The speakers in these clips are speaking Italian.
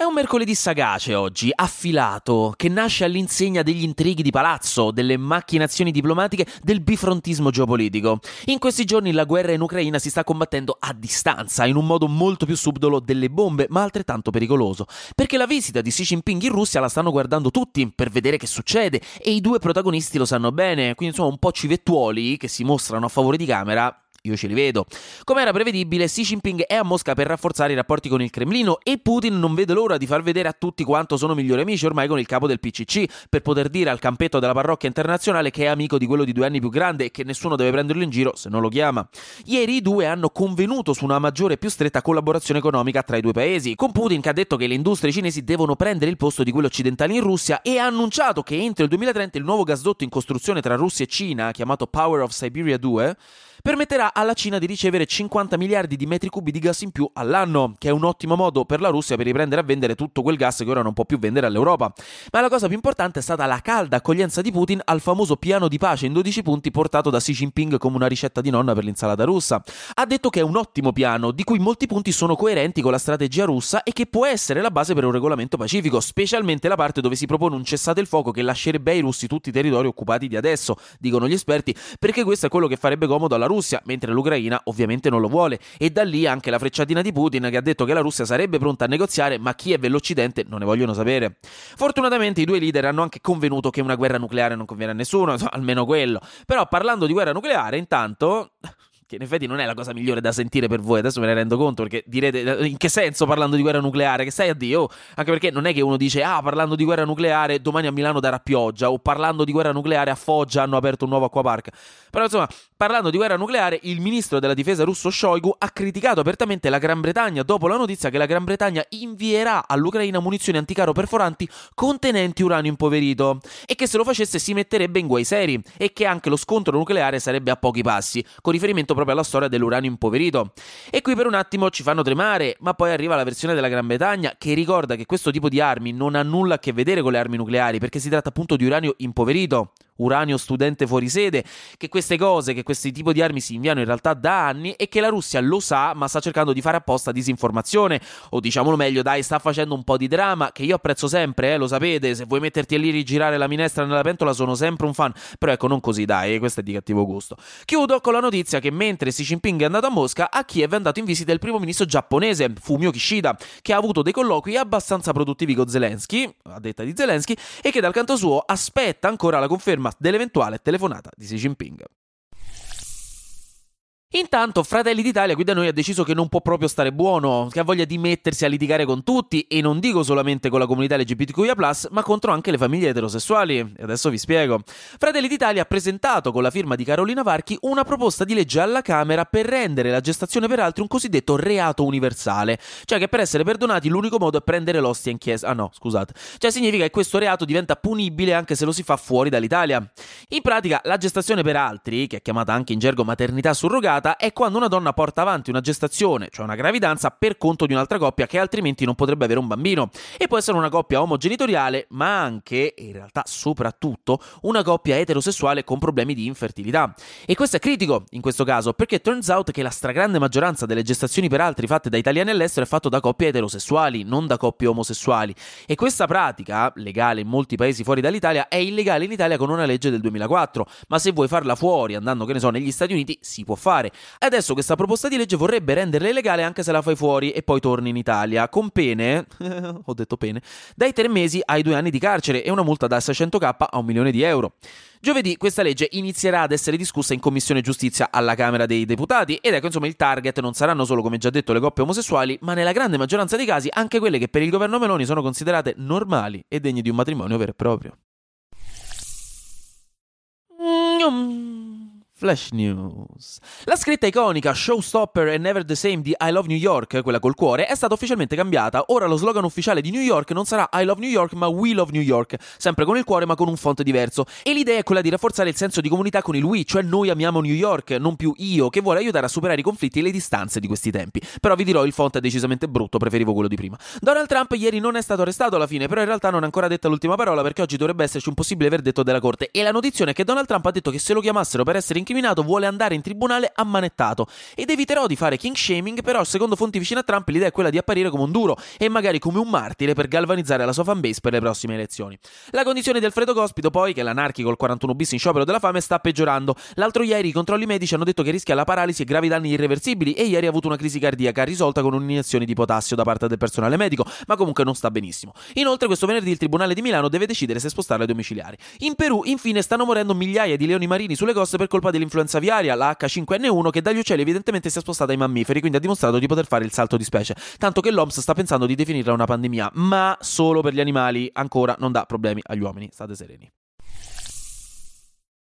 È un mercoledì sagace oggi, affilato, che nasce all'insegna degli intrighi di palazzo, delle macchinazioni diplomatiche, del bifrontismo geopolitico. In questi giorni la guerra in Ucraina si sta combattendo a distanza, in un modo molto più subdolo delle bombe, ma altrettanto pericoloso. Perché la visita di Xi Jinping in Russia la stanno guardando tutti per vedere che succede e i due protagonisti lo sanno bene, quindi insomma un po' civettuoli che si mostrano a favore di camera io ce li vedo. Come era prevedibile, Xi Jinping è a Mosca per rafforzare i rapporti con il Cremlino e Putin non vede l'ora di far vedere a tutti quanto sono migliori amici ormai con il capo del PCC, per poter dire al campetto della parrocchia internazionale che è amico di quello di due anni più grande e che nessuno deve prenderlo in giro se non lo chiama. Ieri i due hanno convenuto su una maggiore e più stretta collaborazione economica tra i due paesi, con Putin che ha detto che le industrie cinesi devono prendere il posto di quelle occidentali in Russia e ha annunciato che entro il 2030 il nuovo gasdotto in costruzione tra Russia e Cina, chiamato Power of Siberia 2, permetterà alla Cina di ricevere 50 miliardi di metri cubi di gas in più all'anno, che è un ottimo modo per la Russia per riprendere a vendere tutto quel gas che ora non può più vendere all'Europa. Ma la cosa più importante è stata la calda accoglienza di Putin al famoso piano di pace in 12 punti portato da Xi Jinping come una ricetta di nonna per l'insalata russa. Ha detto che è un ottimo piano, di cui molti punti sono coerenti con la strategia russa e che può essere la base per un regolamento pacifico, specialmente la parte dove si propone un cessate il fuoco che lascerebbe ai russi tutti i territori occupati di adesso, dicono gli esperti, perché questo è quello che farebbe comodo alla Russia, mentre l'Ucraina ovviamente non lo vuole. E da lì anche la frecciatina di Putin che ha detto che la Russia sarebbe pronta a negoziare, ma Kiev e l'Occidente non ne vogliono sapere. Fortunatamente i due leader hanno anche convenuto che una guerra nucleare non conviene a nessuno, almeno quello. Però parlando di guerra nucleare, intanto che in effetti non è la cosa migliore da sentire per voi, adesso me ne rendo conto, perché direte in che senso parlando di guerra nucleare? Che stai a Dio? Anche perché non è che uno dice ah parlando di guerra nucleare domani a Milano darà pioggia o parlando di guerra nucleare a Foggia hanno aperto un nuovo acquapark. Però insomma, parlando di guerra nucleare, il ministro della difesa russo Shoigu ha criticato apertamente la Gran Bretagna dopo la notizia che la Gran Bretagna invierà all'Ucraina munizioni anticaro perforanti contenenti uranio impoverito e che se lo facesse si metterebbe in guai seri e che anche lo scontro nucleare sarebbe a pochi passi, con riferimento proprio alla storia dell'uranio impoverito. E qui per un attimo ci fanno tremare, ma poi arriva la versione della Gran Bretagna che ricorda che questo tipo di armi non ha nulla a che vedere con le armi nucleari, perché si tratta appunto di uranio impoverito uranio studente fuori sede, che queste cose, che questi tipi di armi si inviano in realtà da anni e che la Russia lo sa, ma sta cercando di fare apposta disinformazione, o diciamolo meglio, dai, sta facendo un po' di dramma, che io apprezzo sempre, eh, lo sapete, se vuoi metterti lì a rigirare la minestra nella pentola sono sempre un fan, però ecco, non così, dai, questo è di cattivo gusto. Chiudo con la notizia che mentre Xi Jinping è andato a Mosca, a Kiev è andato in visita il primo ministro giapponese, Fumio Kishida, che ha avuto dei colloqui abbastanza produttivi con Zelensky, a detta di Zelensky, e che dal canto suo aspetta ancora la conferma dell'eventuale telefonata di Xi Jinping. Intanto Fratelli d'Italia qui da noi ha deciso che non può proprio stare buono, che ha voglia di mettersi a litigare con tutti e non dico solamente con la comunità LGBTQIA+, ma contro anche le famiglie eterosessuali. E adesso vi spiego. Fratelli d'Italia ha presentato con la firma di Carolina Varchi una proposta di legge alla Camera per rendere la gestazione per altri un cosiddetto reato universale, cioè che per essere perdonati l'unico modo è prendere l'ostia in chiesa. Ah no, scusate. Cioè significa che questo reato diventa punibile anche se lo si fa fuori dall'Italia. In pratica la gestazione per altri, che è chiamata anche in gergo maternità surrogata, è quando una donna porta avanti una gestazione, cioè una gravidanza, per conto di un'altra coppia che altrimenti non potrebbe avere un bambino. E può essere una coppia omogenitoriale, ma anche, e in realtà soprattutto, una coppia eterosessuale con problemi di infertilità. E questo è critico in questo caso, perché turns out che la stragrande maggioranza delle gestazioni per altri fatte da italiani all'estero è fatto da coppie eterosessuali, non da coppie omosessuali. E questa pratica, legale in molti paesi fuori dall'Italia, è illegale in Italia con una legge del 2004. Ma se vuoi farla fuori, andando, che ne so, negli Stati Uniti, si può fare. Adesso questa proposta di legge vorrebbe renderla illegale anche se la fai fuori e poi torni in Italia, con pene, ho detto pene, dai tre mesi ai due anni di carcere e una multa da 600k a un milione di euro. Giovedì questa legge inizierà ad essere discussa in Commissione Giustizia alla Camera dei Deputati ed ecco insomma il target non saranno solo come già detto le coppie omosessuali, ma nella grande maggioranza dei casi anche quelle che per il governo Meloni sono considerate normali e degne di un matrimonio vero e proprio. Flash News. La scritta iconica Showstopper and Never the Same di I Love New York, quella col cuore, è stata ufficialmente cambiata. Ora lo slogan ufficiale di New York non sarà I Love New York, ma We Love New York, sempre con il cuore ma con un font diverso. E l'idea è quella di rafforzare il senso di comunità con il we, cioè noi amiamo New York, non più io, che vuole aiutare a superare i conflitti e le distanze di questi tempi. Però vi dirò, il font è decisamente brutto, preferivo quello di prima. Donald Trump ieri non è stato arrestato alla fine, però in realtà non ha ancora detta l'ultima parola perché oggi dovrebbe esserci un possibile verdetto della corte. E la notizia è che Donald Trump ha detto che se lo chiamassero per essere incriminato vuole andare in tribunale ammanettato ed eviterò di fare king shaming, però secondo fonti vicine a Trump l'idea è quella di apparire come un duro e magari come un martire per galvanizzare la sua fanbase per le prossime elezioni. La condizione di Alfredo Cospito poi, che l'anarchico il 41 bis in sciopero della fame, sta peggiorando. L'altro ieri i controlli medici hanno detto che rischia la paralisi e gravi danni irreversibili e ieri ha avuto una crisi cardiaca risolta con un'iniezione di potassio da parte del personale medico, ma comunque non sta benissimo. Inoltre questo venerdì il Tribunale di Milano deve decidere se spostarla ai domiciliari. In Perù, infine, stanno morendo migliaia di leoni marini sulle coste per colpa dell'influenza viaria, la H5N1, che dagli uccelli evidentemente si è spostata ai mammiferi, quindi ha dimostrato di poter fare il salto di specie. Tanto che l'OMS sta pensando di definirla una pandemia, ma solo per gli animali, ancora non dà problemi agli uomini. State sereni.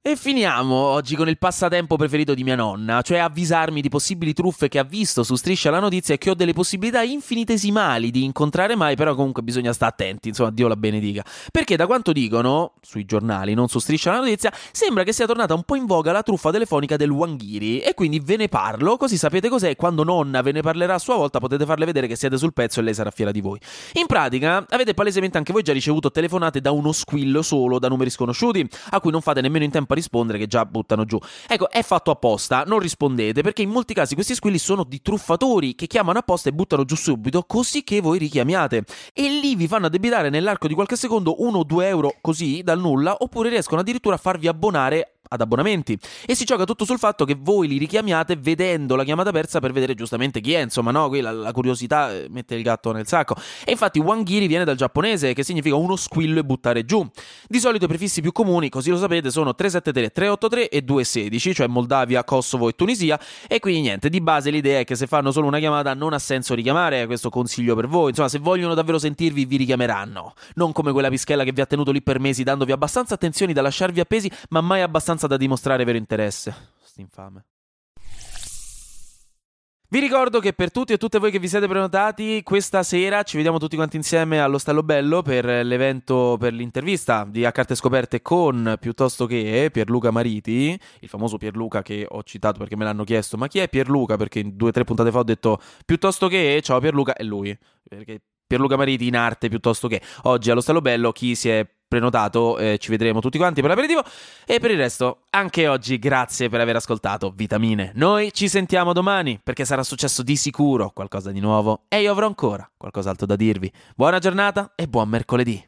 E finiamo oggi con il passatempo preferito di mia nonna, cioè avvisarmi di possibili truffe che ha visto su Striscia la notizia e che ho delle possibilità infinitesimali di incontrare mai, però comunque bisogna stare attenti, insomma, Dio la benedica. Perché da quanto dicono, sui giornali, non su Striscia la notizia, sembra che sia tornata un po' in voga la truffa telefonica del Wanghiri e quindi ve ne parlo, così sapete cos'è, quando nonna ve ne parlerà a sua volta potete farle vedere che siete sul pezzo e lei sarà fiera di voi. In pratica, avete palesemente anche voi già ricevuto telefonate da uno squillo solo da numeri sconosciuti, a cui non fate nemmeno in tempo a rispondere che già buttano giù. Ecco, è fatto apposta, non rispondete perché in molti casi questi squilli sono di truffatori che chiamano apposta e buttano giù subito così che voi richiamiate e lì vi fanno addebitare nell'arco di qualche secondo 1 o 2 euro così dal nulla oppure riescono addirittura a farvi abbonare ad abbonamenti. E si gioca tutto sul fatto che voi li richiamiate vedendo la chiamata persa per vedere giustamente chi è, insomma no, qui la, la curiosità eh, mette il gatto nel sacco. E infatti wangiri viene dal giapponese che significa uno squillo e buttare giù. Di solito i prefissi più comuni, così lo sapete, sono 373, 383 e 216, cioè Moldavia, Kosovo e Tunisia. E quindi niente, di base l'idea è che se fanno solo una chiamata non ha senso richiamare, questo consiglio per voi, insomma se vogliono davvero sentirvi vi richiameranno, non come quella pischella che vi ha tenuto lì per mesi dandovi abbastanza attenzioni da lasciarvi appesi ma mai abbastanza da dimostrare vero interesse. St'infame. Vi ricordo che per tutti e tutte voi che vi siete prenotati, questa sera ci vediamo tutti quanti insieme all'Ostello Bello per l'evento, per l'intervista di A Carte Scoperte con piuttosto che Pierluca Mariti, il famoso Pierluca che ho citato perché me l'hanno chiesto, ma chi è Pierluca? Perché in due o tre puntate fa ho detto piuttosto che, ciao Pierluca, è lui. Perché Pierluca Mariti in arte piuttosto che oggi allo Bello, chi si è prenotato, eh, ci vedremo tutti quanti per l'aperitivo. E per il resto, anche oggi, grazie per aver ascoltato Vitamine. Noi ci sentiamo domani perché sarà successo di sicuro qualcosa di nuovo e io avrò ancora qualcos'altro da dirvi. Buona giornata e buon mercoledì.